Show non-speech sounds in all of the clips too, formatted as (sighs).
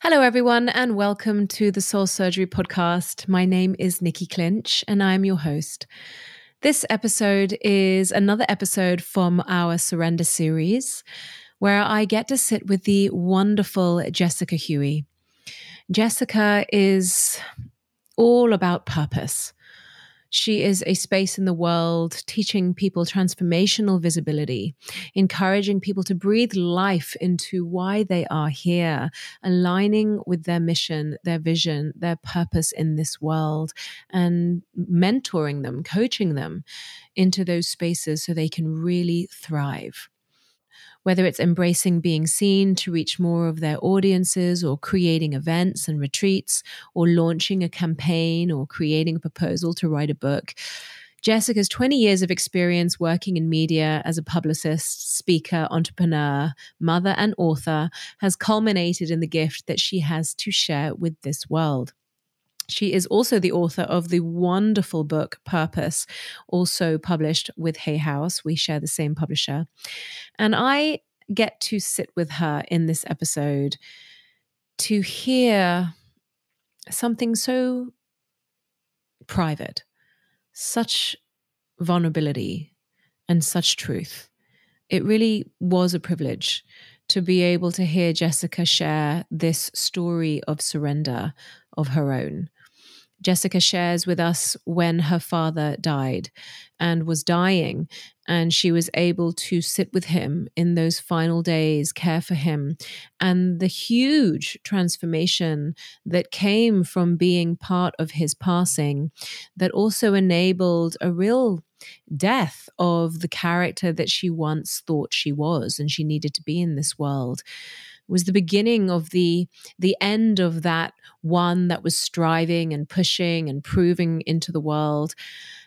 Hello, everyone, and welcome to the Soul Surgery Podcast. My name is Nikki Clinch, and I'm your host. This episode is another episode from our Surrender series, where I get to sit with the wonderful Jessica Huie. Jessica is all about purpose. She is a space in the world teaching people transformational visibility, encouraging people to breathe life into why they are here, aligning with their mission, their vision, their purpose in this world, and mentoring them, coaching them into those spaces so they can really thrive whether it's embracing being seen to reach more of their audiences, or creating events and retreats, or launching a campaign, or creating a proposal to write a book. Jessica's 20 years of experience working in media as a publicist, speaker, entrepreneur, mother, and author has culminated in the gift that she has to share with this world. She is also the author of the wonderful book Purpose, also published with Hay House. We share the same publisher. And I get to sit with her in this episode to hear something so private, such vulnerability, and such truth. It really was a privilege to be able to hear Jessica share this story of surrender of her own. Jessica shares with us when her father died and was dying. And she was able to sit with him in those final days, care for him, and the huge transformation that came from being part of his passing that also enabled a real death of the character that she once thought she was and she needed to be in this world was the beginning of the the end of that one that was striving and pushing and proving into the world.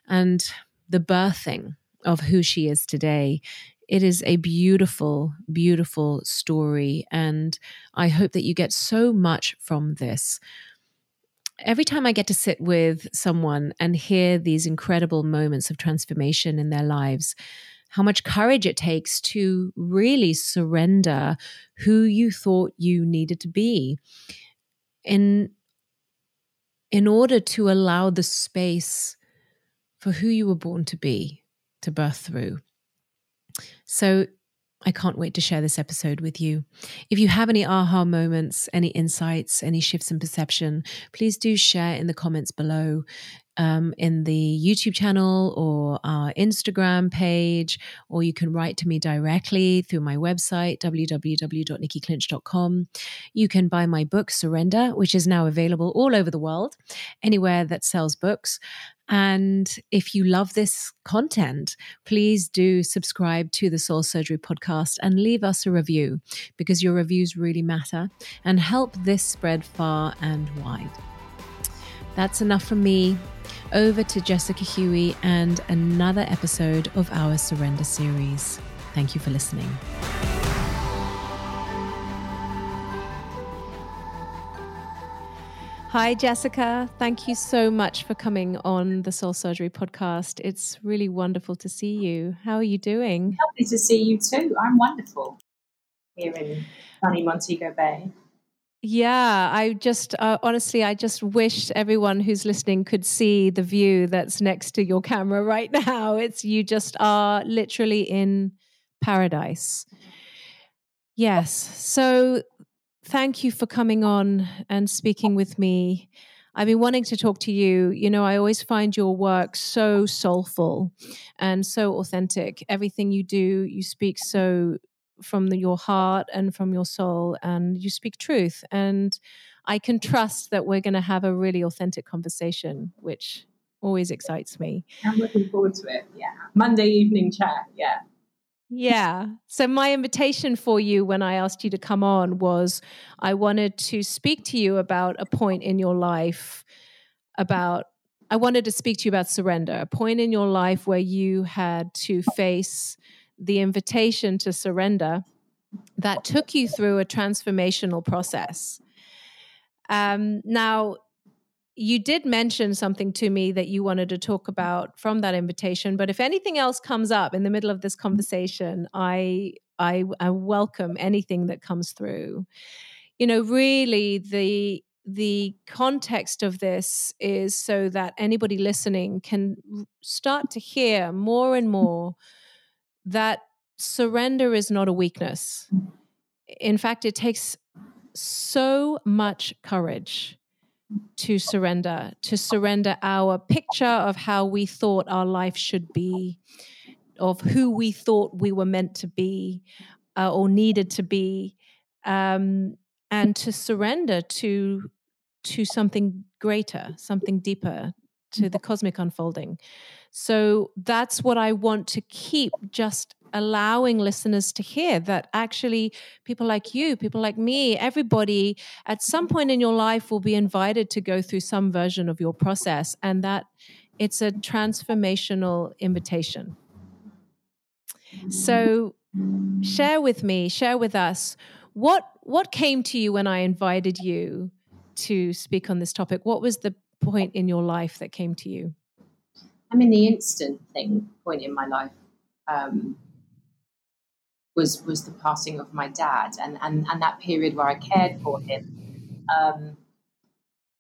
And the birthing of who she is today it is a beautiful beautiful story. And i hope that you get so much from this. Every time I get to sit with someone and hear these incredible moments of transformation in their lives, how much courage it takes to really surrender who you thought you needed to be. In in order to allow the space for who you were born to be to birth through. So I can't wait to share this episode with you. If you have any aha moments, any insights, any shifts in perception, please do share in the comments below um, in the YouTube channel or our Instagram page, or you can write to me directly through my website, www.nikkiclinch.com. You can buy my book, Surrender, which is now available all over the world, anywhere that sells books. And if you love this content, please do subscribe to the Soul Surgery podcast and leave us a review because your reviews really matter and help this spread far and wide. That's enough from me. Over to Jessica Huie and another episode of our Surrender series. Thank you for listening. Hi, Jessica. Thank you so much for coming on the Soul Surgery podcast. It's really wonderful to see you. How are you doing? Lovely to see you too. I'm wonderful here in sunny Montego Bay. Yeah, I just uh, honestly, I just wish everyone who's listening could see the view that's next to your camera (laughs) right now. It's you just are literally in paradise. Yes. So thank you for coming on and speaking with me. I've been wanting to talk to you. You know, I always find your work so soulful and so authentic. Everything you do, you speak so from the, your heart and from your soul, and you speak truth. And I can trust that we're going to have a really authentic conversation, which always excites me. I'm looking forward to it. Yeah. Monday evening chat. Yeah. Yeah. So, my invitation for you when I asked you to come on was I wanted to speak to you about a point in your life about, I wanted to speak to you about surrender, a point in your life where you had to face the invitation to surrender that took you through a transformational process. Um, now, you did mention something to me that you wanted to talk about from that invitation but if anything else comes up in the middle of this mm-hmm. conversation i i, I welcome anything that comes through. You know, really the the context of this is so that anybody listening can start to hear more and mm-hmm. more that surrender is not a weakness. Mm-hmm. In fact, it takes so much courage to surrender, to surrender our picture of how we thought our life should be, of who we thought we were meant to be uh, or needed to be, um, and to surrender to to something greater, something deeper, to the cosmic unfolding. So that's what I want to keep just allowing listeners to hear that actually people like you, people like me, everybody at some point in your life will be invited to go through some version of your process and that it's a transformational invitation. So share with me, share with us what what came to you when I invited you to speak on this topic. What was the point in your life that came to you? I mean, the instant thing point in my life um, was was the passing of my dad, and and and that period where I cared for him. Um,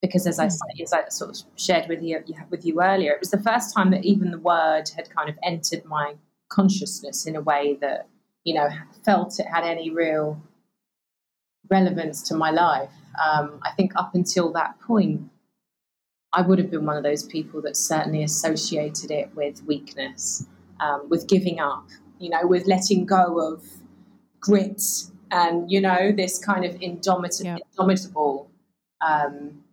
because as I hmm. as I sort of shared with you with you earlier, it was the first time that even the word had kind of entered my consciousness in a way that you know felt it had any real relevance to my life. Um, I think up until that point, I would have been one of those people that certainly associated it with weakness, um, with giving up, you know, with letting go of grit and, you know, this kind of indomitable, yeah. indomitable um,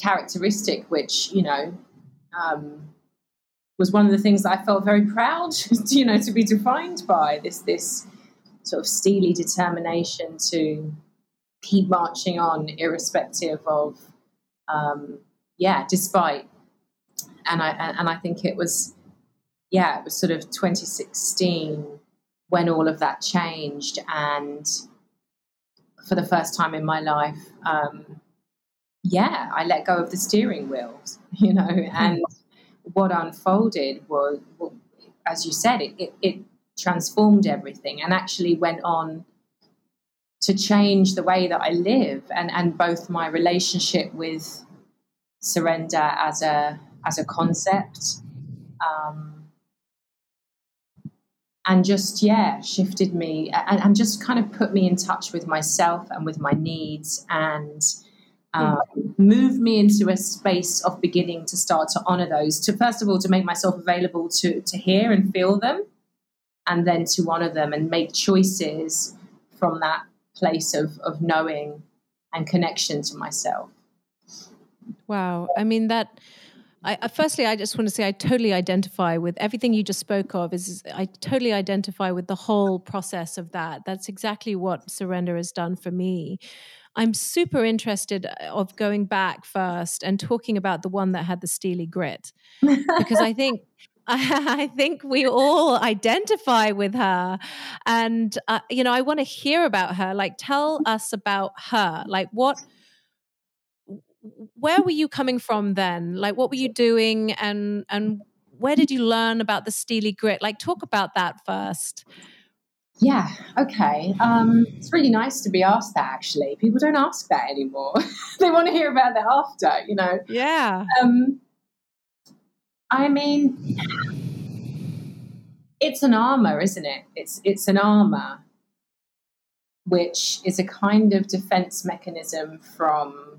characteristic, which, you know, um, was one of the things that I felt very proud, (laughs) you know, to be defined by this, this sort of steely determination to keep marching on, irrespective of, um, yeah, despite. And I and I think it was, yeah, it was sort of 2016 when all of that changed, and for the first time in my life, um, yeah, I let go of the steering wheel, (laughs) you know, and what unfolded was, well, as you said, it, it, it transformed everything and actually went on to change the way that I live and, and both my relationship with surrender as a as a concept um, and just yeah shifted me and, and, just kind of put me in touch with myself and with my needs and um, moved me into a space of beginning to start to honor those to first of all to make myself available to to hear and feel them and then to honor them and make choices from that place of, of knowing and connection to myself. Wow. I mean, that. I, firstly, I just want to say I totally identify with everything you just spoke of. Is I totally identify with the whole process of that. That's exactly what surrender has done for me. I'm super interested uh, of going back first and talking about the one that had the steely grit because I think (laughs) I think we all identify with her. And, uh, you know, I want to hear about her. Like, tell us about her. Like, what, where were you coming from then? Like, what were you doing? And, and where did you learn about the steely grit? Like, talk about that first. Yeah, okay. Um, it's really nice to be asked that actually. People don't ask that anymore. (laughs) they want to hear about that after, you know? Yeah. Um, I mean, it's an armor, isn't it? It's it's an armor, which is a kind of defense mechanism from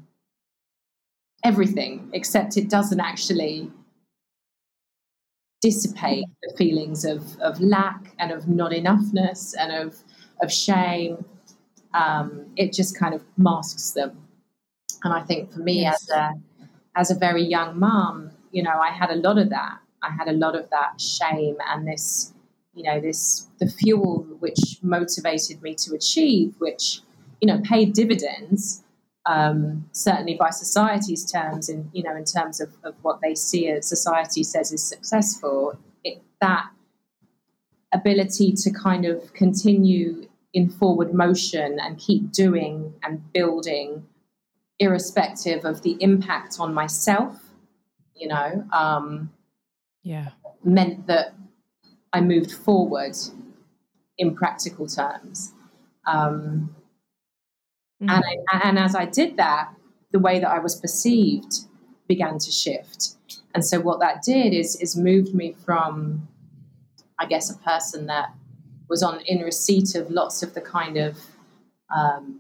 everything, except it doesn't actually dissipate the feelings of, of lack and of not enoughness and of of shame. Um, it just kind of masks them. And I think for me yes. as a as a very young mom, you know, I had a lot of that. I had a lot of that shame and this, you know, this the fuel which motivated me to achieve, which, you know, paid dividends. Um, certainly by society's terms, in you know, in terms of, of what they see as society says is successful, it, that ability to kind of continue in forward motion and keep doing and building, irrespective of the impact on myself you know, um, yeah, meant that I moved forward in practical terms. Um, Mm-hmm. And, I, and as I did that, the way that I was perceived began to shift. And so what that did is is moved me from, I guess, a person that was on in receipt of lots of the kind of um,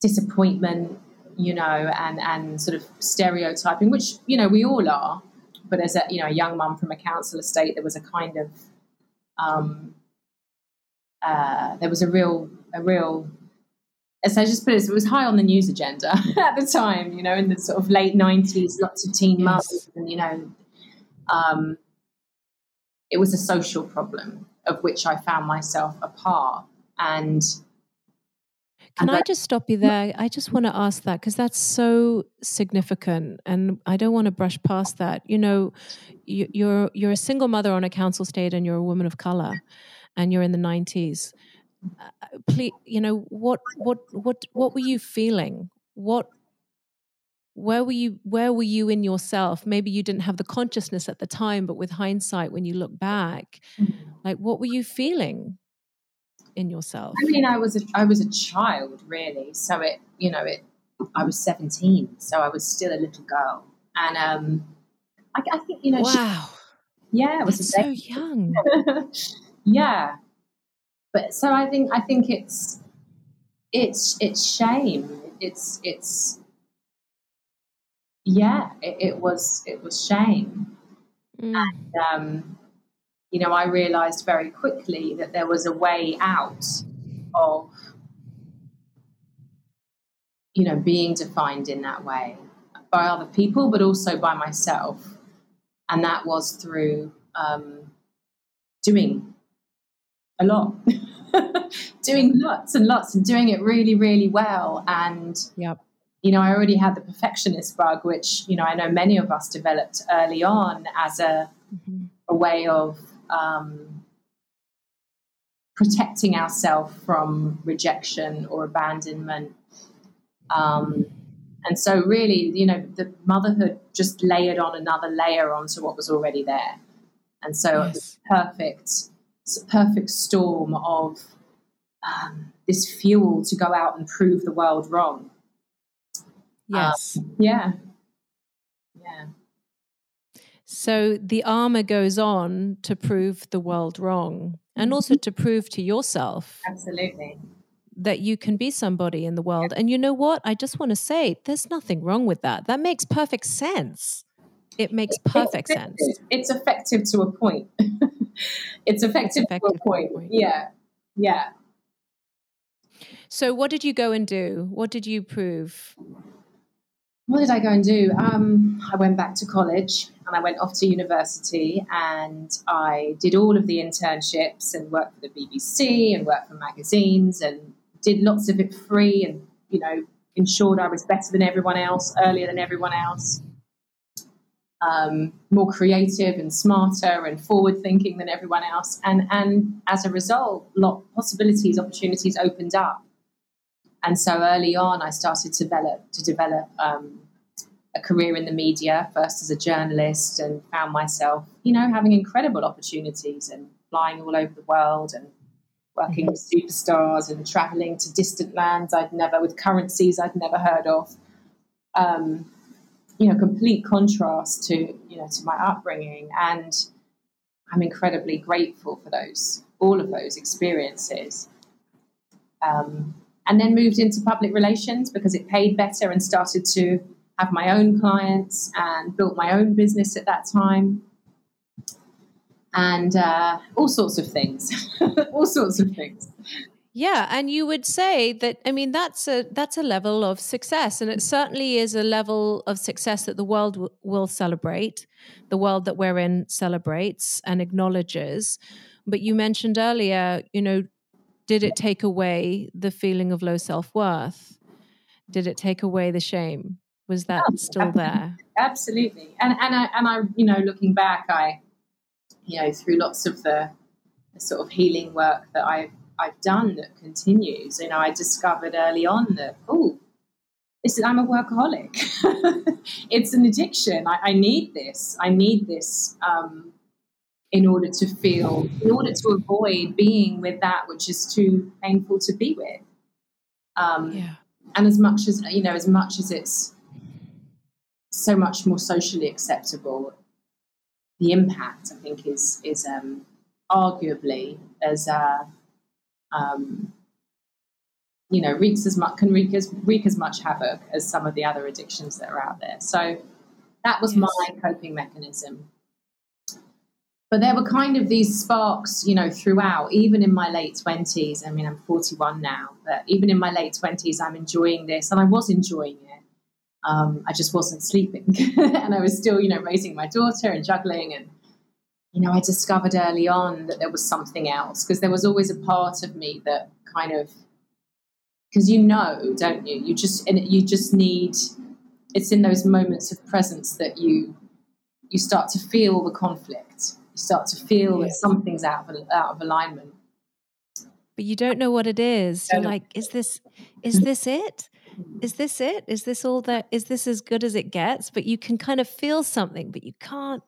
disappointment, you know, and and sort of stereotyping, which you know we all are. But as a you know a young mum from a council estate, there was a kind of um, uh, there was a real a real as I just put it, it was high on the news agenda (laughs) at the time, you know, in the sort of late 90s, lots of teen mums, and, you know, um, it was a social problem of which I found myself a part. And can I just stop you there? I just want to ask that because that's so significant, and I don't want to brush past that. You know, you, you're you're a single mother on a council estate, and you're a woman of color, and you're in the nineties. Uh, please, you know what what what what were you feeling? What where were you where were you in yourself? Maybe you didn't have the consciousness at the time but with hindsight when you look back mm-hmm. like what were you feeling in yourself? I mean i was a, i was a child really. So it you know it i was 17 so i was still a little girl. And um i, I think you know wow. She, yeah it was so young. (laughs) Yeah but so i think i think it's it's it's shame it's it's yeah, it, it was it was shame, mm. and um, you know I realised very quickly that there was a way out of you know being defined in that way by other people, but also by myself, and that was through um, doing a lot. (laughs) (laughs) doing lots and lots and doing it really, really well. And yep you know, I already had the perfectionist bug, which, you know, I know many of us developed early on as a, mm-hmm. a way of um, protecting ourselves from rejection or abandonment. Um, and so, really, you know, the motherhood just layered on another layer onto what was already there. And so, yes. it was perfect, it's a perfect storm of um, this fuel to go out and prove the world wrong Yes. Um, yeah. Yeah. So the armor goes on to prove the world wrong and also mm-hmm. to prove to yourself. Absolutely. That you can be somebody in the world. And you know what? I just want to say there's nothing wrong with that. That makes perfect sense. It makes perfect it's sense. It's effective to a point. (laughs) it's, effective it's, effective point. point. Yeah. Yeah. So, what did you go and do? What did you prove? what did I go and do? Um, I went back to college and I went off to university and I did all of the internships and worked for the BBC and worked for magazines and did lots of it free and, you know, ensured I was better than everyone else, earlier than everyone else, um, more creative and smarter and forward thinking than everyone else. And, and as a result, lot possibilities, opportunities opened up and so early on, I started to develop to develop um, a career in the media, first as a journalist, and found myself, you know, having incredible opportunities and flying all over the world and working with superstars and traveling to distant lands I'd never, with currencies I'd never heard of. Um, you know, complete contrast to you know to my upbringing, and I'm incredibly grateful for those all of those experiences. Um, and then moved into public relations because it paid better and started to have my own clients and built my own business at that time. And uh, all sorts of things. (laughs) All sorts of things yeah and you would say that i mean that's a that's a level of success and it certainly is a level of success that the world w- will celebrate the world that we're in celebrates and acknowledges but you mentioned earlier you know did it take away the feeling of low self worth? Did it take away the shame? Was that oh, still there? Absolutely. And and I and I, you know, looking back, I, you know, through lots of the, the sort of healing work that I've I've done that continues, you know, I discovered early on that oh, this is I'm a workaholic. (laughs) it's an addiction. I, I, need this. I need this. Um, in order to feel, in order to avoid being with that which is too painful to be with. Um, yeah. And as much as you know, as much as it's so much more socially acceptable, the impact I think is is um, arguably as uh, um, you know wreaks as much can wreak as wreak as much havoc as some of the other addictions that are out there. So that was yes. my coping mechanism. But there were kind of these sparks, you know, throughout, even in my late 20s. I mean, I'm 41 now, but even in my late 20s, I'm enjoying this, and I was enjoying it. Um, I just wasn't sleeping. (laughs) and I was still, you know, raising my daughter and juggling. And, you know, I discovered early on that there was something else because there was always a part of me that kind of, because you know, don't you? You just, and you just need, it's in those moments of presence that you, you start to feel the conflict you start to feel yes. that something's out of, out of alignment. But you don't know what it is. You're like, is this is this it? Is this it? Is this all that is this as good as it gets? But you can kind of feel something, but you can't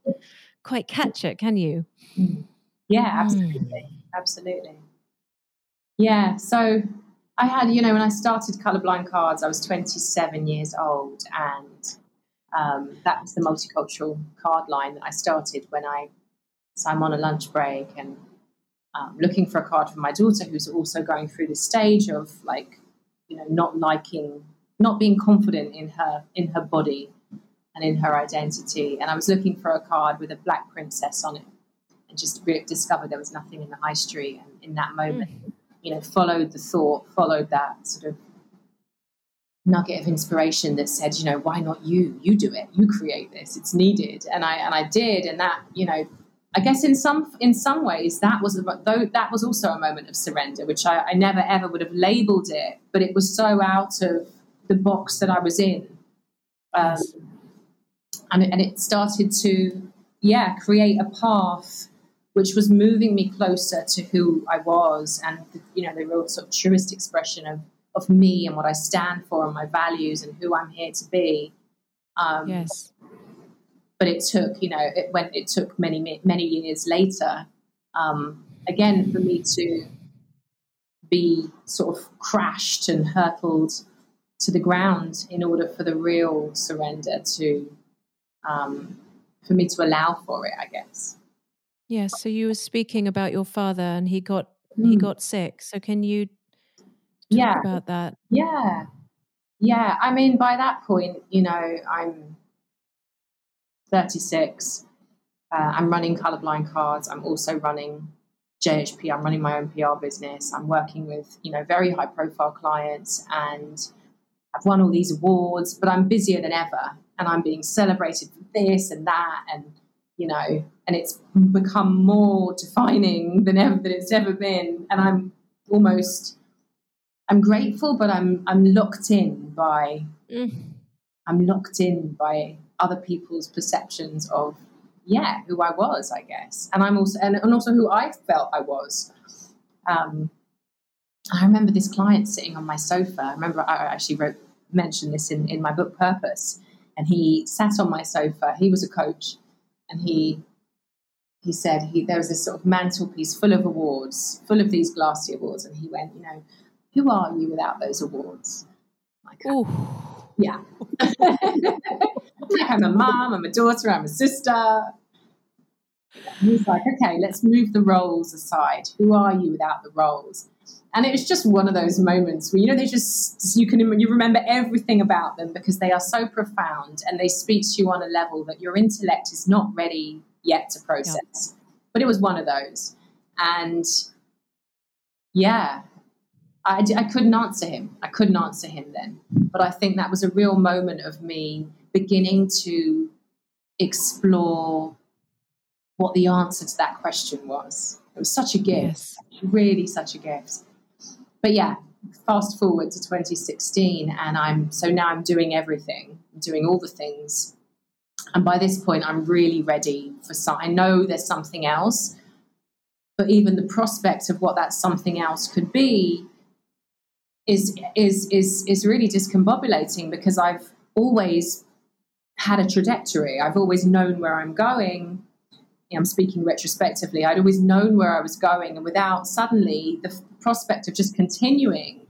quite catch it, can you? Yeah, absolutely. Mm. Absolutely. Yeah. So I had, you know, when I started Colorblind Cards, I was 27 years old, and um, that was the multicultural card line that I started when I so I'm on a lunch break and um, looking for a card for my daughter who's also going through the stage of like, you know, not liking, not being confident in her in her body and in her identity. And I was looking for a card with a black princess on it, and just re- discovered there was nothing in the high street. And in that moment, mm. you know, followed the thought, followed that sort of nugget of inspiration that said, you know, why not you? You do it. You create this. It's needed. And I and I did. And that, you know, I guess in some in some ways that was though that was also a moment of surrender, which I, I, never ever would have labelled it, but it was so out of the box that I was in, um, and and it started to yeah create a path which was moving me closer to who I was and the, you know the real sort of truest expression of of me and what I stand for and my values and who I'm here to be. Um, yes but it took, you know, it went, it took many, many years later, um, again, for me to be sort of crashed and hurtled to the ground in order for the real surrender to, um, for me to allow for it, I guess. Yes. So you were speaking about your father, and he got mm. he got sick. So can you yeah about that? Yeah, yeah. I mean, by that point, you know, I'm 36. Uh, I'm running colorblind cards. I'm also running JHP. I'm running my own PR business. I'm working with you know very high profile clients, and I've won all these awards. But I'm busier than ever, and I'm being celebrated for this and that, and you know, and it's become more defining than ever than it's ever been. And I'm almost I'm grateful, but I'm I'm locked in by mm. I'm locked in by other people's perceptions of yeah who I was, I guess, and I'm also and, and also who I felt I was. Um, I remember this client sitting on my sofa. I remember I actually wrote mentioned this in, in my book Purpose, and he sat on my sofa. He was a coach, and he he said he there was this sort of mantelpiece full of awards, full of these glassy awards, and he went, you know, who are you without those awards? Like, Ooh. yeah. (laughs) I'm a mom, I'm a daughter, I'm a sister. he's like, okay, let's move the roles aside. Who are you without the roles? And it was just one of those moments where you know they just you can you remember everything about them because they are so profound and they speak to you on a level that your intellect is not ready yet to process. Yeah. But it was one of those, and yeah, I, I couldn't answer him. I couldn't answer him then. But I think that was a real moment of me beginning to explore what the answer to that question was. It was such a gift, yes. really such a gift. But yeah, fast forward to 2016, and I'm so now I'm doing everything, I'm doing all the things. And by this point, I'm really ready for some. I know there's something else, but even the prospect of what that something else could be is is is is really discombobulating because I've always had a trajectory. I've always known where I'm going. I'm speaking retrospectively. I'd always known where I was going, and without suddenly the prospect of just continuing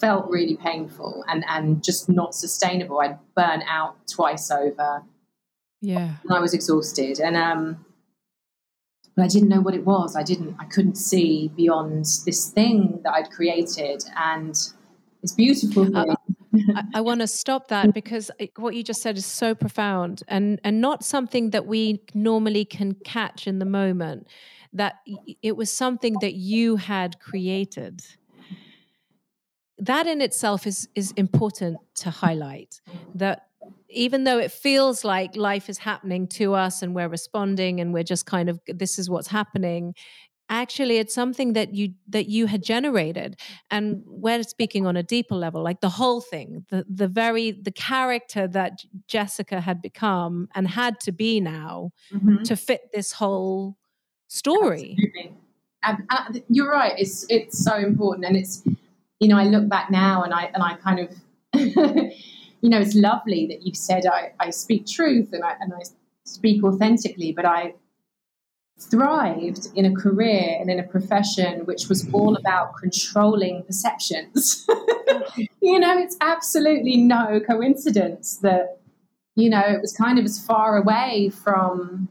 felt really painful and, and just not sustainable. I'd burn out twice over. Yeah. And I was exhausted. And um but I didn't know what it was. I didn't I couldn't see beyond this thing that I'd created and it's beautiful. Uh, I, I want to stop that because what you just said is so profound and and not something that we normally can catch in the moment. That it was something that you had created that in itself is is important to highlight that even though it feels like life is happening to us and we're responding and we're just kind of this is what's happening actually it's something that you that you had generated and we're speaking on a deeper level like the whole thing the the very the character that jessica had become and had to be now mm-hmm. to fit this whole story Absolutely. Uh, you're right it's it's so important and it's you know, I look back now and I and I kind of, (laughs) you know, it's lovely that you said I, I speak truth and I and I speak authentically, but I thrived in a career and in a profession which was all about controlling perceptions. (laughs) you know, it's absolutely no coincidence that, you know, it was kind of as far away from,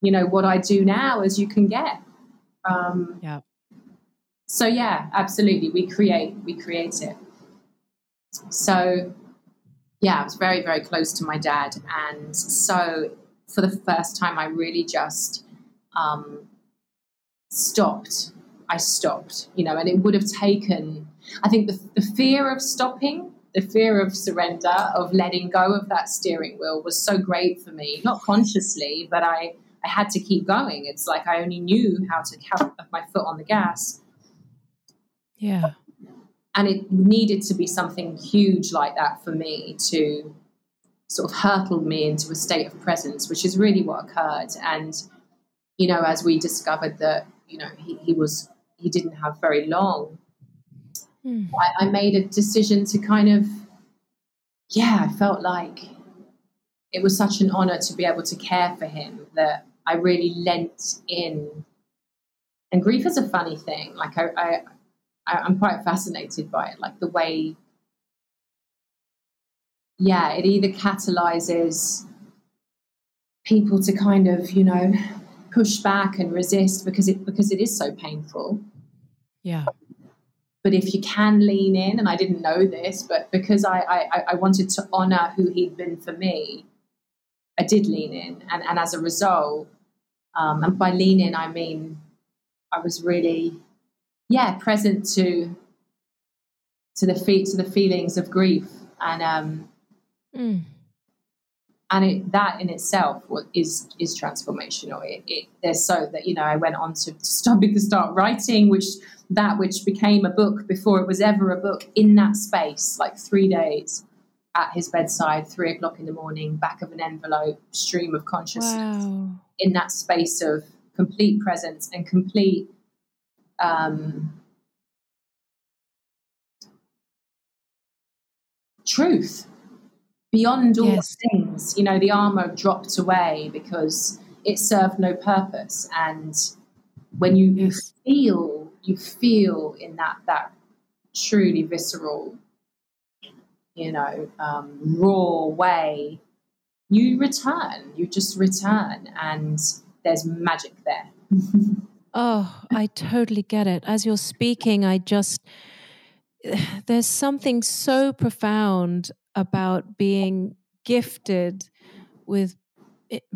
you know, what I do now as you can get. Um, yeah so yeah absolutely. We create we create it. So yeah i was very very close to my dad. And so for the first time i really just um, stopped. I stopped you know and it would have taken i think the, the fear of stopping the fear of surrender of letting go of that steering wheel was so great for me. Not consciously but i i had to keep going it's like i only knew how to have my foot on the gas yeah. And it needed to be something huge like that for me to sort of hurtle me into a state of presence, which is really what occurred. And, you know, as we discovered that, you know, he, he was, he didn't have very long, mm. I, I made a decision to kind of, yeah, I felt like it was such an honor to be able to care for him that I really lent in. And grief is a funny thing. Like I, I, I, am quite fascinated by it, like the way, yeah, it either catalyzes people to kind of, you know, push back and resist because it because it is so painful. Yeah. But if you can lean in, and I didn't know this, but because I, I, I wanted to honor who he'd been for me, I did lean in. And, and as a result, um, and by lean in, I mean I was really yeah present to to the feet to the feelings of grief and um mm. and it, that in itself is is transformational it, it, there's so that you know i went on to, to start (laughs) to start writing which that which became a book before it was ever a book in that space like three days at his bedside three o'clock in the morning back of an envelope stream of consciousness wow. in that space of complete presence and complete um, truth beyond all yes. things. You know, the armor dropped away because it served no purpose. And when you, yes. feel, you feel in that that truly visceral, you know, um, raw way, you return. You just return, and there's magic there. (laughs) Oh, I totally get it. As you're speaking, I just, (sighs) there's something so profound about being gifted with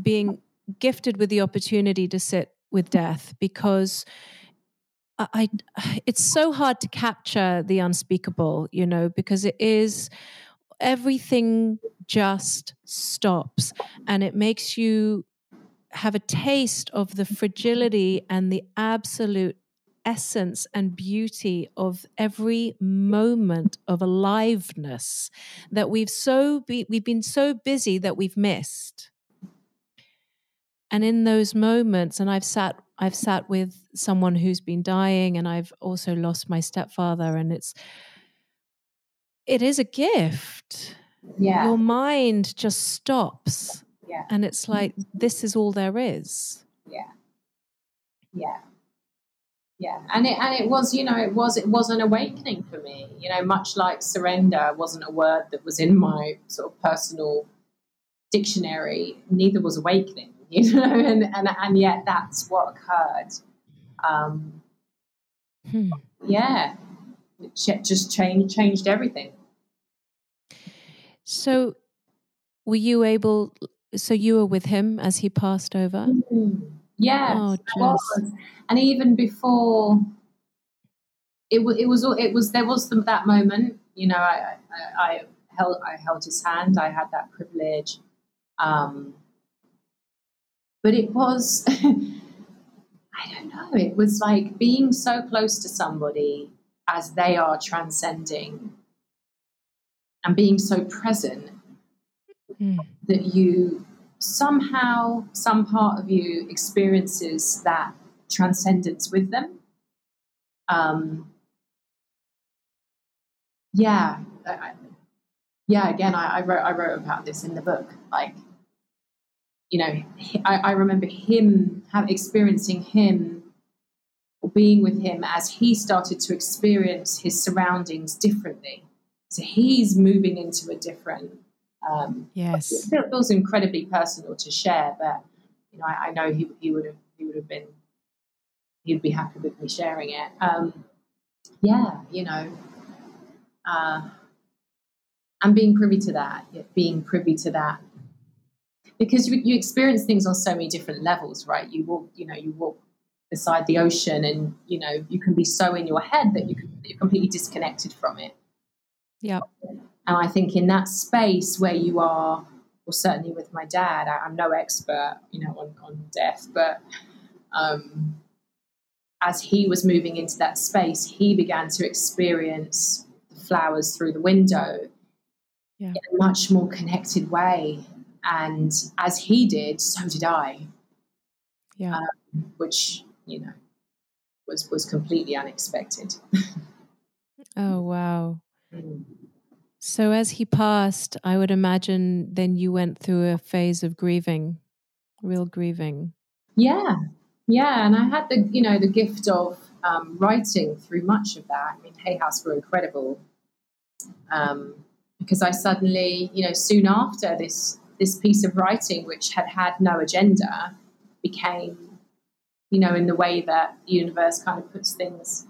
being gifted with the opportunity to sit with death because I, (sighs) it's so hard to capture the unspeakable, you know, because it is everything just stops and it makes you have a taste of the fragility and the absolute essence and beauty of every moment of aliveness that we've so be, we've been so busy that we've missed and in those moments and i've sat i've sat with someone who's been dying and i've also lost my stepfather and it's it is a gift yeah your mind just stops yeah. And it's like, this is all there is. Yeah. Yeah. yeah and it and it was you know it was it was an awakening for me you know much like surrender wasn't a word that was in my sort of personal dictionary neither was awakening (laughs) you know and and, and yet that's what occurred. Um hmm. yeah. It just changed changed everything. So were you able so you were with him as he passed over? Mm-hmm. yeah oh, and even before it, was it was it was there was that moment you know I, I, I held I held his hand. I had that privilege. Um, but it was (laughs) I don't know it was like being so close to somebody as they are transcending and being so present mm. that you somehow some part of you experiences that transcendence with them. Um, yeah, I, yeah. Again, I, I, wrote I wrote about this in the book. Like, you know, I, I remember him have, experiencing him or being with him as he started to experience his surroundings differently. So he's moving into a different. Um, yes, it feels incredibly personal to share, but you know, I, I know he he would have he would have been he'd be happy with me sharing it. Um, yeah, you know, uh, and being privy to that, being privy to that, because you, you experience things on so many different levels, right? You walk, you know, you walk beside the ocean, and you know, you can be so in your head that you can, you're completely disconnected from it. Yeah, and I think in that space where you are, well, certainly with my dad, I, am no expert, you know, on, on death, but um, as he was moving into that space, he began to experience the flowers through the window yeah. in a much more connected way. And as he did, so did I. Yeah. Um, which, you know, was, was completely unexpected. (laughs) oh, wow. Mm. So as he passed, I would imagine then you went through a phase of grieving, real grieving. Yeah, yeah, and I had the you know the gift of um, writing through much of that. I mean, Hay House were incredible um, because I suddenly you know soon after this this piece of writing, which had had no agenda, became you know in the way that the universe kind of puts things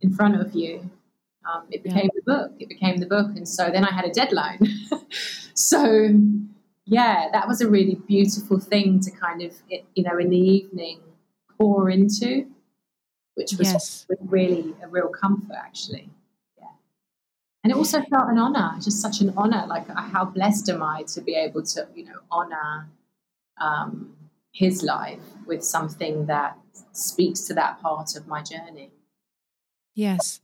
in front of you. Um, it became yeah. the book. It became the book, and so then I had a deadline. (laughs) so yeah, that was a really beautiful thing to kind of, you know, in the evening pour into, which was yes. really a real comfort, actually. And it also felt an honor, just such an honor. Like, uh, how blessed am I to be able to, you know, honor um, his life with something that speaks to that part of my journey. Yes.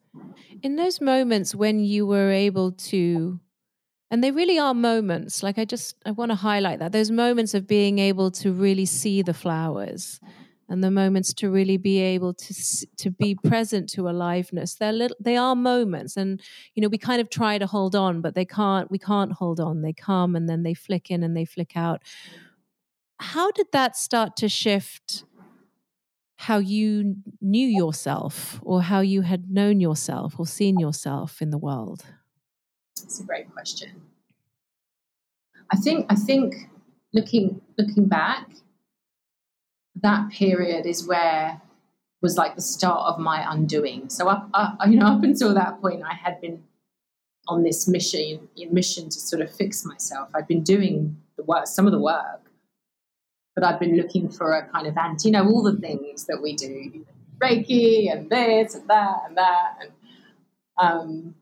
In those moments when you were able to and they really are moments like i just i want to highlight that those moments of being able to really see the flowers and the moments to really be able to to be present to aliveness. They're little, they are moments and you know we kind of try to hold on but they can't we can't hold on. They come and then they flick in and they flick out. How did that start to shift how you knew yourself or how you had known yourself or seen yourself in the world? It's a great question. I think i think looking looking back that period is where was like the start of my undoing. So up, up, you know, up until that point, I had been on this mission, mission to sort of fix myself. I'd been doing the work, some of the work, but I'd been looking for a kind of anti, you know, all the things that we do, Reiki and this and that and that, and um,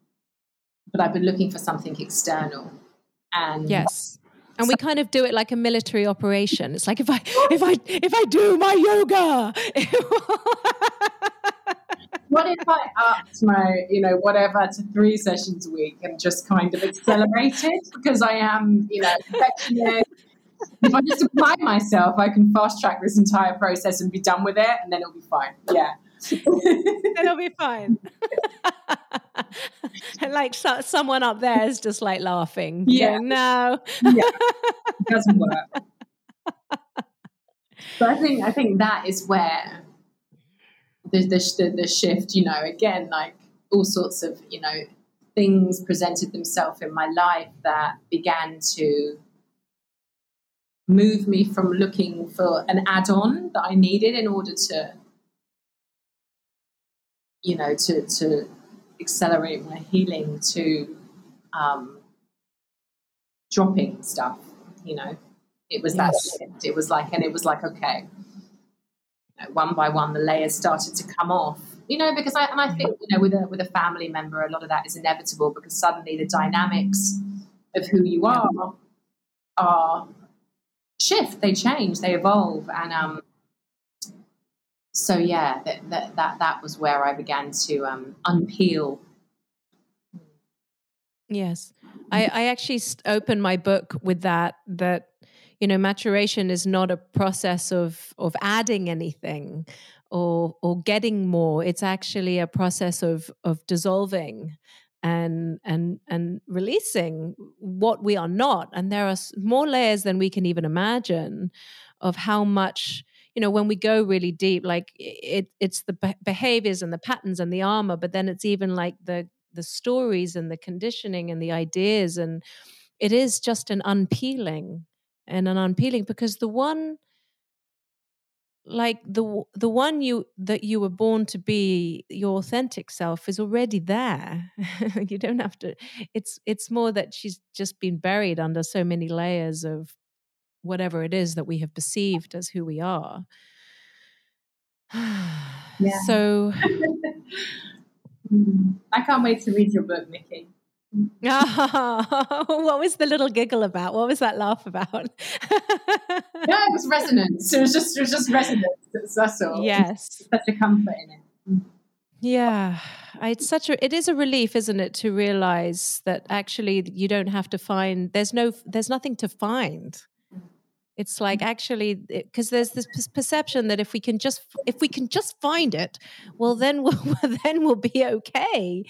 but I've been looking for something external. And yes, and we kind of do it like a military operation. It's like if I (laughs) if I if I do my yoga. (laughs) what if I upped my, you know, whatever to three sessions a week and just kind of accelerated because I am, you know, perfectionist. If I just apply myself, I can fast track this entire process and be done with it, and then it'll be fine. Yeah. It'll be fine. (laughs) like so, someone up there is just like laughing. Yeah. Going, no. yeah. It doesn't work. But I think I think that is where the, the, the shift, you know, again, like all sorts of, you know, things presented themselves in my life that began to move me from looking for an add-on that I needed in order to, you know, to to accelerate my healing to um, dropping stuff. You know, it was yes. that It was like, and it was like, okay, you know, one by one, the layers started to come off. You know, because I and I think you know, with a with a family member, a lot of that is inevitable because suddenly the dynamics of who you are are shift, they change, they evolve, and um, so yeah, that, that that that was where I began to um, unpeel. Yes, I, I actually opened my book with that. That you know, maturation is not a process of of adding anything or or getting more. It's actually a process of of dissolving and and and releasing what we are not and there are more layers than we can even imagine of how much you know when we go really deep like it it's the behaviors and the patterns and the armor but then it's even like the the stories and the conditioning and the ideas and it is just an unpeeling and an unpeeling because the one like the the one you that you were born to be your authentic self is already there. (laughs) You don't have to it's it's more that she's just been buried under so many layers of whatever it is that we have perceived as who we are (sighs) yeah. so (laughs) mm. i can't wait to read your book nikki Oh, (laughs) what was the little giggle about? What was that laugh about? (laughs) no, it was resonance. It was just, it was just resonance. That's all. Yes, such a comfort in it. Mm. Yeah, it's such a. It is a relief, isn't it, to realize that actually you don't have to find. There's no. There's nothing to find. It's like actually because there's this perception that if we can just if we can just find it, well then (laughs) we'll then we'll be okay.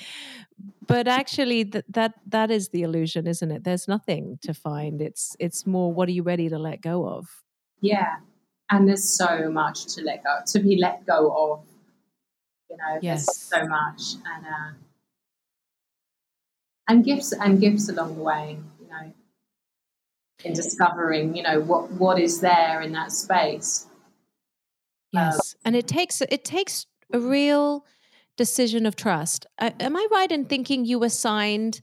But actually, that that that is the illusion, isn't it? There's nothing to find. It's it's more what are you ready to let go of? Yeah, and there's so much to let go to be let go of. You know, yes, so much, and uh, and gifts and gifts along the way. You know, in discovering, you know, what what is there in that space. Yes, um, and it takes it takes a real decision of trust. Uh, am I right in thinking you were signed?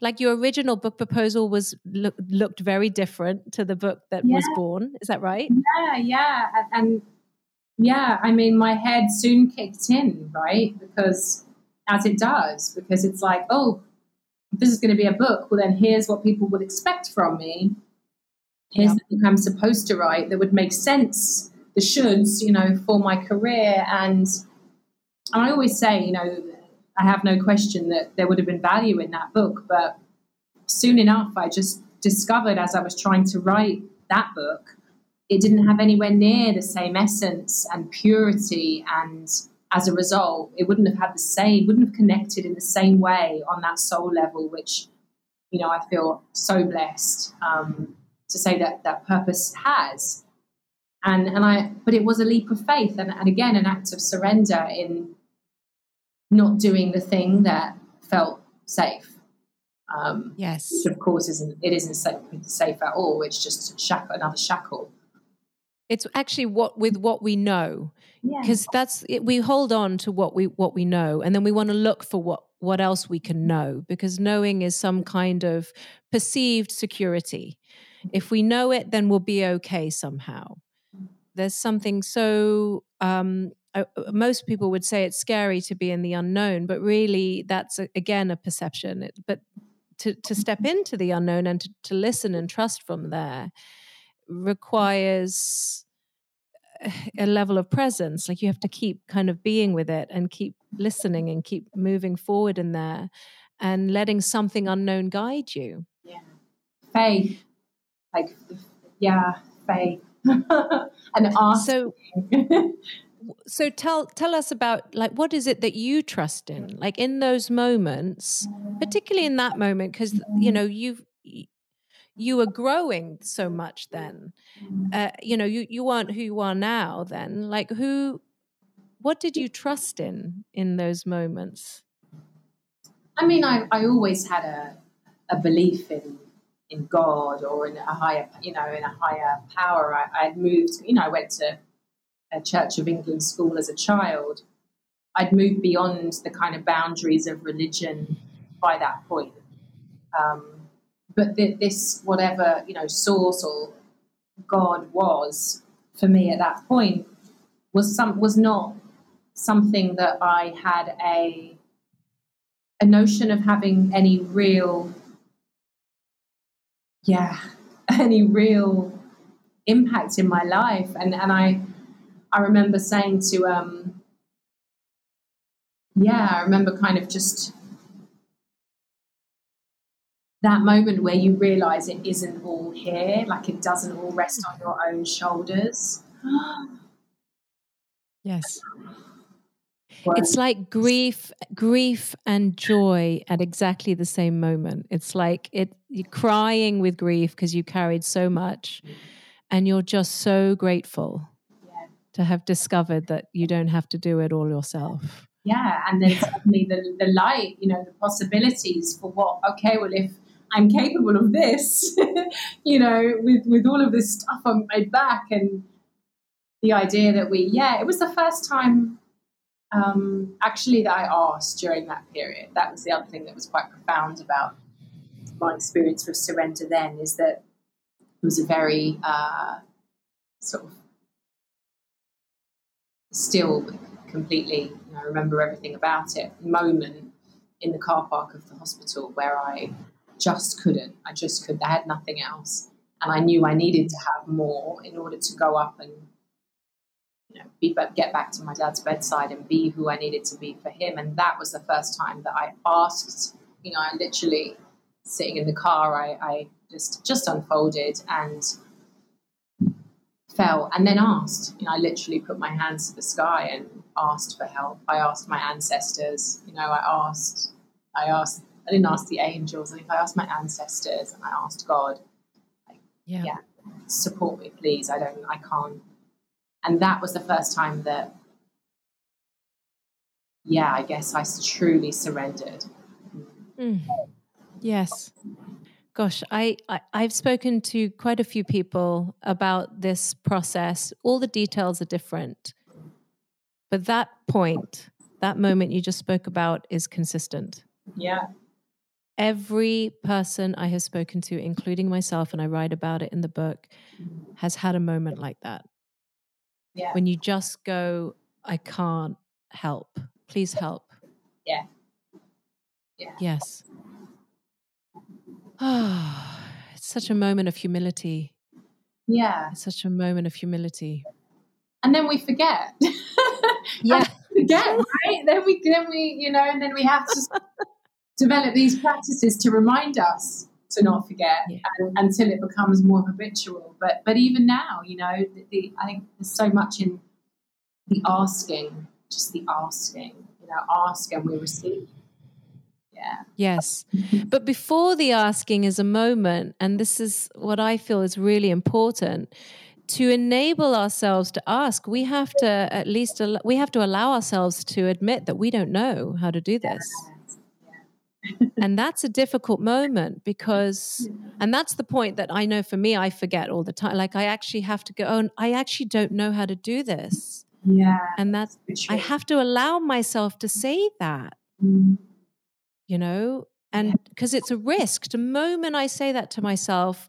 Like your original book proposal was look, looked very different to the book that yeah. was born. Is that right? Yeah, yeah, and, and yeah. I mean, my head soon kicked in, right? Because as it does, because it's like, oh, this is going to be a book. Well, then here's what people would expect from me here's yeah. the book I'm supposed to write that would make sense, the shoulds, you know, for my career. And, and I always say, you know, I have no question that there would have been value in that book, but soon enough, I just discovered as I was trying to write that book, it didn't have anywhere near the same essence and purity and as a result, it wouldn't have had the same, wouldn't have connected in the same way on that soul level, which, you know, I feel so blessed um, to say that that purpose has. And and I but it was a leap of faith and, and again an act of surrender in not doing the thing that felt safe. Um, yes, which of course isn't it isn't safe, safe at all. It's just shackle, another shackle. It's actually what with what we know, because yeah. that's it, we hold on to what we what we know, and then we want to look for what what else we can know, because knowing is some kind of perceived security if we know it, then we'll be okay somehow. There's something so, um, uh, most people would say it's scary to be in the unknown, but really that's, a, again, a perception. It, but to, to step into the unknown and to, to listen and trust from there requires a level of presence like you have to keep kind of being with it and keep listening and keep moving forward in there and letting something unknown guide you yeah faith like yeah faith (laughs) and ask so (laughs) so tell tell us about like what is it that you trust in like in those moments particularly in that moment because you know you've you were growing so much then. Uh, you know you you weren't who you are now then. Like who what did you trust in in those moments? I mean, I, I always had a, a belief in in God or in a higher, you know, in a higher power. I, I had moved, you know, I went to a Church of England school as a child. I'd moved beyond the kind of boundaries of religion by that point. Um, but th- this, whatever, you know, source or God was for me at that point was some was not something that I had a a notion of having any real yeah (laughs) any real impact in my life. And and I I remember saying to um yeah I remember kind of just that moment where you realize it isn't all here like it doesn't all rest on your own shoulders. (gasps) Yes it's like grief grief and joy at exactly the same moment it's like it you're crying with grief because you carried so much and you're just so grateful yeah. to have discovered that you don't have to do it all yourself yeah and then suddenly the, the light you know the possibilities for what okay well if i'm capable of this (laughs) you know with with all of this stuff on my back and the idea that we yeah it was the first time um, actually that I asked during that period. That was the other thing that was quite profound about my experience with surrender then is that it was a very uh, sort of still completely, you know, I remember everything about it, moment in the car park of the hospital where I just couldn't, I just could, I had nothing else. And I knew I needed to have more in order to go up and you know, be, get back to my dad's bedside and be who I needed to be for him. And that was the first time that I asked, you know, I literally sitting in the car, I, I just just unfolded and fell and then asked. You know, I literally put my hands to the sky and asked for help. I asked my ancestors, you know, I asked I asked I didn't ask the angels, I think I asked my ancestors and I asked God, like, yeah. yeah, support me please. I don't I can't and that was the first time that yeah i guess i truly surrendered. Mm. yes. Gosh I, I i've spoken to quite a few people about this process. All the details are different. But that point that moment you just spoke about is consistent. Yeah. Every person i have spoken to including myself and i write about it in the book has had a moment like that yeah. When you just go, I can't help. Please help. Yeah. Yeah. Yes. Ah, (sighs) oh, it's such a moment of humility. Yeah. It's such a moment of humility. And then we forget. (laughs) yeah. forget, right? Then we then we, you know, and then we have to (laughs) develop these practices to remind us to not forget yeah. and, until it becomes more habitual. But but even now, you know, the, the, I think there's so much in the asking, just the asking. You know, ask and we receive. Yeah. Yes. but before the asking is a moment, and this is what I feel is really important to enable ourselves to ask we have to at least we have to allow ourselves to admit that we don't know how to do this and that's a difficult moment because and that's the point that i know for me i forget all the time like i actually have to go oh i actually don't know how to do this. Yeah and that's i have to allow myself to say that. Mm. you know? And because yeah. it's a risk. The moment i say that to myself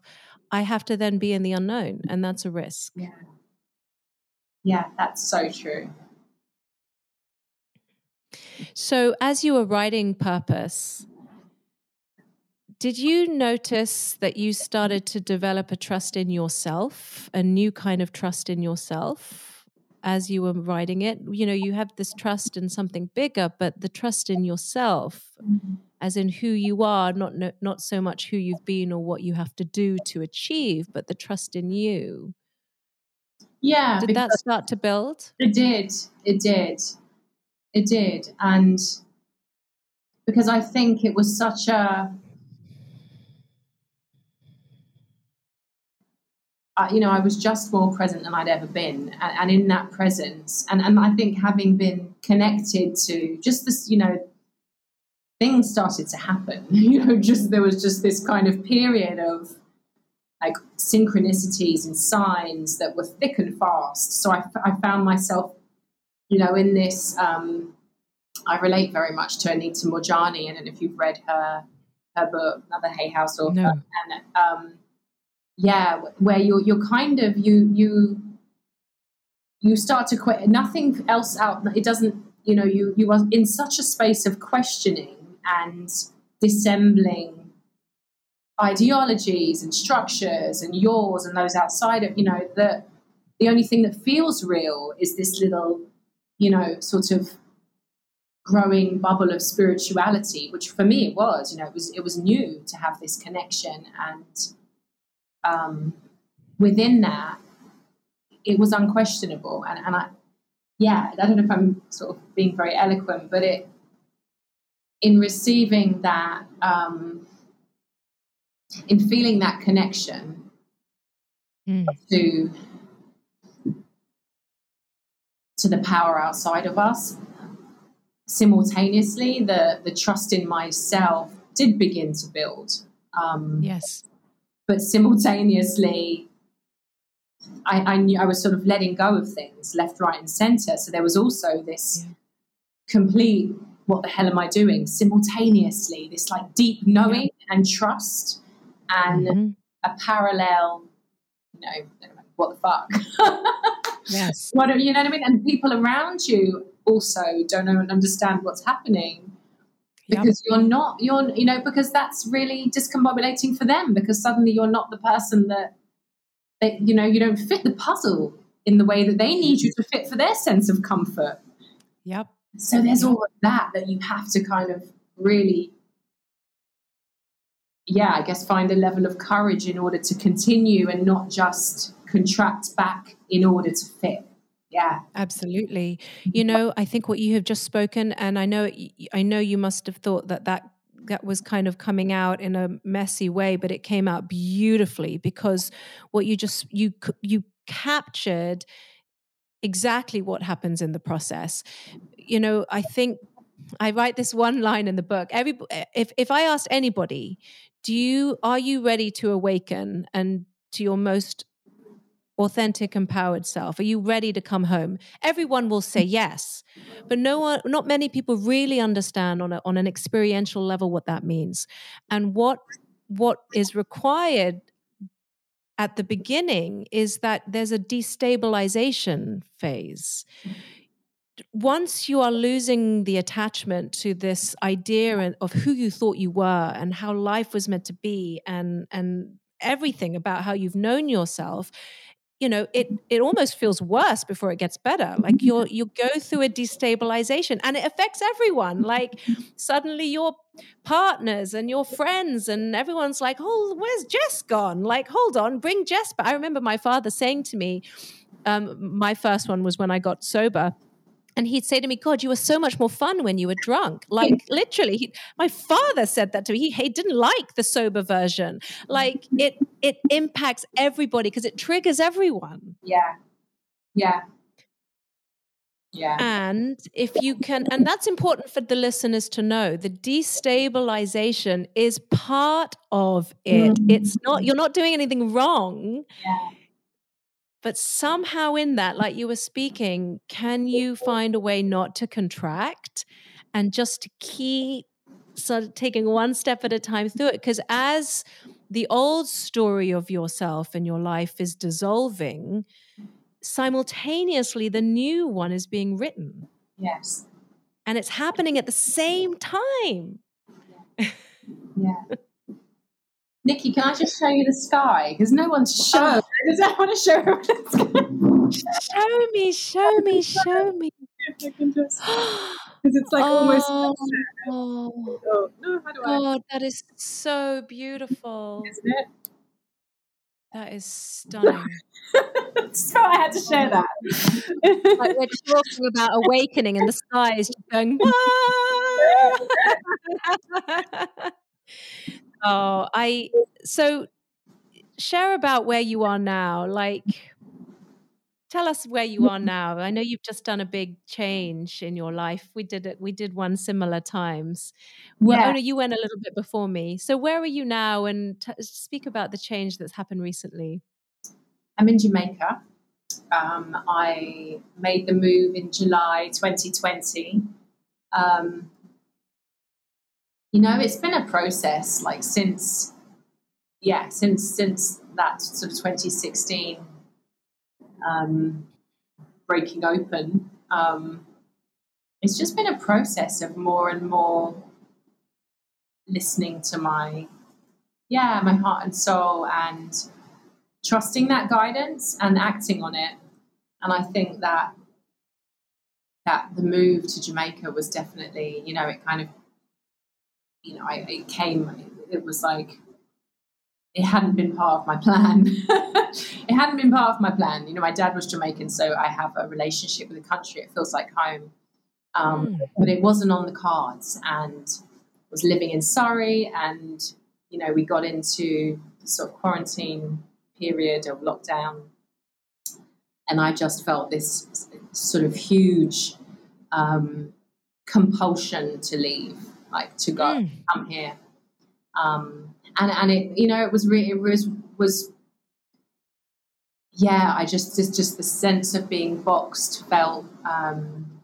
i have to then be in the unknown and that's a risk. Yeah. Yeah that's so true so, as you were writing Purpose, did you notice that you started to develop a trust in yourself, a new kind of trust in yourself as you were writing it? You know, you have this trust in something bigger, but the trust in yourself, mm-hmm. as in who you are, not not so much who you've been or what you have to do to achieve, but the trust in you. Yeah. Did that start to build? It did. It did. It did. And because I think it was such a uh, you know, I was just more present than I'd ever been. And, and, in that presence, and, and I think having been connected to just this, you know, things started to happen. (laughs) You know, just there was just this kind of period of like synchronicities and signs that were thick and fast. So I, I found myself, you know, in this. Um, I relate very much to Anita Moorjani. I don't know if you've read her her book, another Hay House author, no. and um, yeah, where you're you're kind of you you you start to quit nothing else out. It doesn't, you know, you you are in such a space of questioning and dissembling ideologies and structures and yours and those outside of you know that the only thing that feels real is this little you know sort of growing bubble of spirituality which for me it was you know it was it was new to have this connection and um, within that, it was unquestionable. And, and I, yeah, I don't know if I'm sort of being very eloquent, but it, in receiving that, um, in feeling that connection mm. to to the power outside of us, simultaneously, the the trust in myself did begin to build. Um, yes, but simultaneously I, I, knew I was sort of letting go of things left, right, and center. So there was also this yeah. complete what the hell am I doing simultaneously, this like deep knowing yeah. and trust and mm-hmm. a parallel, you know, what the fuck? (laughs) yes. What you know what I mean? And people around you also don't know and understand what's happening because yep. you're not you're you know because that's really discombobulating for them because suddenly you're not the person that that you know you don't fit the puzzle in the way that they need you to fit for their sense of comfort yep so there's all of that that you have to kind of really yeah i guess find a level of courage in order to continue and not just contract back in order to fit yeah. Absolutely. You know i think what you have just spoken and i know i know you must have thought that that that was kind of coming out in a messy way but it came out beautifully because what you just you you captured exactly what happens in the process. You know i think i write this one line in the book. Every eh, if if i asked anybody do you are you ready to awaken and to your most authentic empowered self? Are you ready to come home? Everyone will say yes but no one not many people really understand on a, on an experiential level what that means. And what what is required at the beginning is that there's a destabilization phase. Once you are losing the attachment to this idea of who you thought you were and how life was meant to be and and everything about how you've known yourself you know it it almost feels worse before it gets better. Like you're you go through a destabilization and it affects everyone. Like suddenly your partners and your friends and everyone's like oh where's jess gone? Like hold on bring jess back i remember my father saying to me um, my first one was when i got sober and he'd say to me, God, you were so much more fun when you were drunk. Like (laughs) literally, he, my father said that to me. He, he didn't like the sober version. Like (laughs) it, it impacts everybody because it triggers everyone. Yeah. Yeah. Yeah. And if you can, and that's important for the listeners to know, the destabilization is part of it. Mm-hmm. It's not, you're not doing anything wrong. Yeah but somehow, in that, like you were speaking, can you find a way not to contract and just to keep sort of taking one step at a time through it? Because as the old story of yourself and your life is dissolving, simultaneously, the new one is being written. Yes. And it's happening at the same time. Yeah. yeah. Nikki, can I just show you the sky? Because no one's oh. shown. (laughs) Does I want to show her Show me, show me, show (laughs) me. Because it's like oh, almost. Oh, oh, no, how do I? Oh, that is so beautiful. Isn't it? That is stunning. (laughs) so I had to share oh. that. like we're talking about awakening, and the sky is just going. Oh, I so share about where you are now. Like, tell us where you are now. I know you've just done a big change in your life. We did it. We did one similar times. Well, yeah. oh no, you went a little bit before me. So where are you now? And t- speak about the change that's happened recently. I'm in Jamaica. Um, I made the move in July 2020. Um, you know, it's been a process. Like since, yeah, since since that sort of 2016 um, breaking open, um, it's just been a process of more and more listening to my, yeah, my heart and soul and trusting that guidance and acting on it. And I think that that the move to Jamaica was definitely, you know, it kind of, you know, I, it came, it was like it hadn't been part of my plan. (laughs) it hadn't been part of my plan. You know, my dad was Jamaican, so I have a relationship with the country. It feels like home. Um, mm. But it wasn't on the cards and was living in Surrey. And, you know, we got into the sort of quarantine period of lockdown. And I just felt this sort of huge um, compulsion to leave, like to go, mm. come here. Um, and and it you know it was really it was was yeah I just just just the sense of being boxed felt um,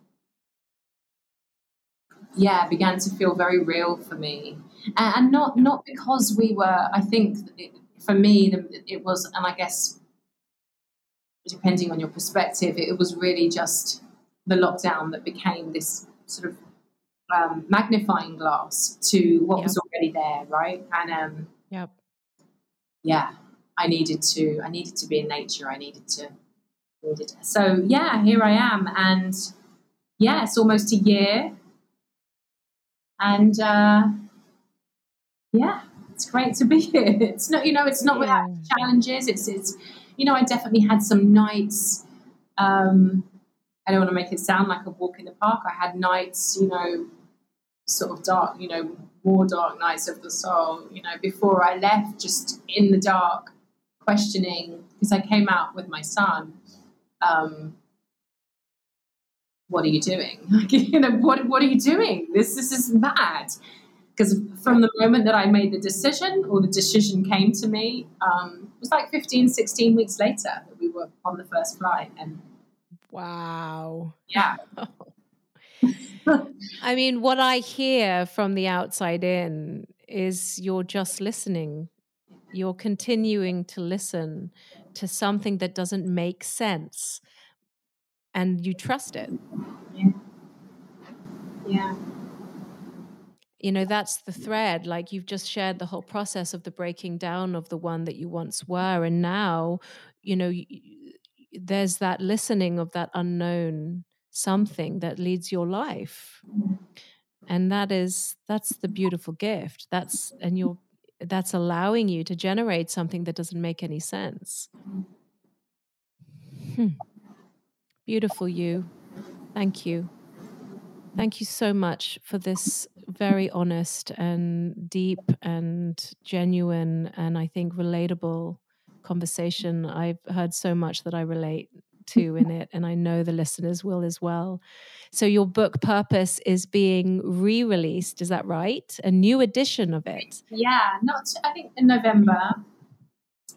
yeah began to feel very real for me and, and not not because we were I think it, for me it was and I guess depending on your perspective it, it was really just the lockdown that became this sort of um, magnifying glass to what yep. was already there, right? And um, yep. yeah, I needed to. I needed to be in nature. I needed to. Needed to. So yeah, here I am, and yeah, it's almost a year, and uh, yeah, it's great to be (laughs) here. It's not, you know, it's not without challenges. It's, it's, you know, I definitely had some nights. Um, I don't want to make it sound like a walk in the park. I had nights, you know, sort of dark, you know, more dark nights of the soul, you know, before I left, just in the dark, questioning, because I came out with my son. Um, what are you doing? (laughs) Like, you know, what, what are you doing? This, this is mad. Because from the moment that I made the decision, or the decision came to me, um, it was like 15, 16 weeks later that we were on the first flight. And wow. Yeah. (laughs) I mean, what I hear from the outside in is you're just listening. You're continuing to listen to something that doesn't make sense and you trust it. Yeah. Yeah. You know, that's the thread. Like you've just shared the whole process of the breaking down of the one that you once were. And now, you know, there's that listening of that unknown something that leads your life. And that is that's the beautiful gift. That's and you're that's allowing you to generate something that doesn't make any sense. Hmm. beautiful you. Thank you. Thank you so much for this very honest and deep and genuine and i think relatable conversation. I've heard so much that i relate to in it, and I know the listeners will as well. So, your book Purpose is being re released, is that right? A new edition of it? Yeah, not, I think in November.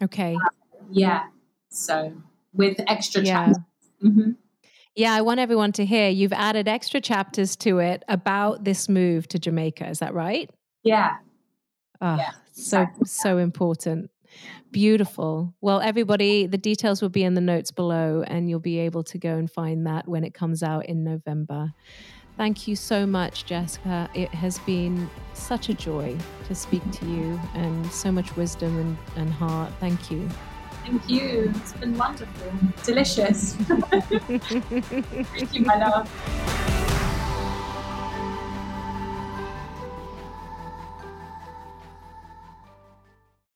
Okay. Uh, yeah. So, with extra yeah. Mm-hmm. Yeah, I want everyone to hear you've added extra chapters to it about this move to Jamaica. Is that right? Yeah. Oh, yeah, exactly. so so important. Beautiful. Well, everybody, the details will be in the notes below, and you'll be able to go and find that when it comes out in November. Thank you so much, Jessica. It has been such a joy to speak to you and so much wisdom and, and heart. Thank you. Thank you. It's been wonderful. Delicious. (laughs) Thank you, my love.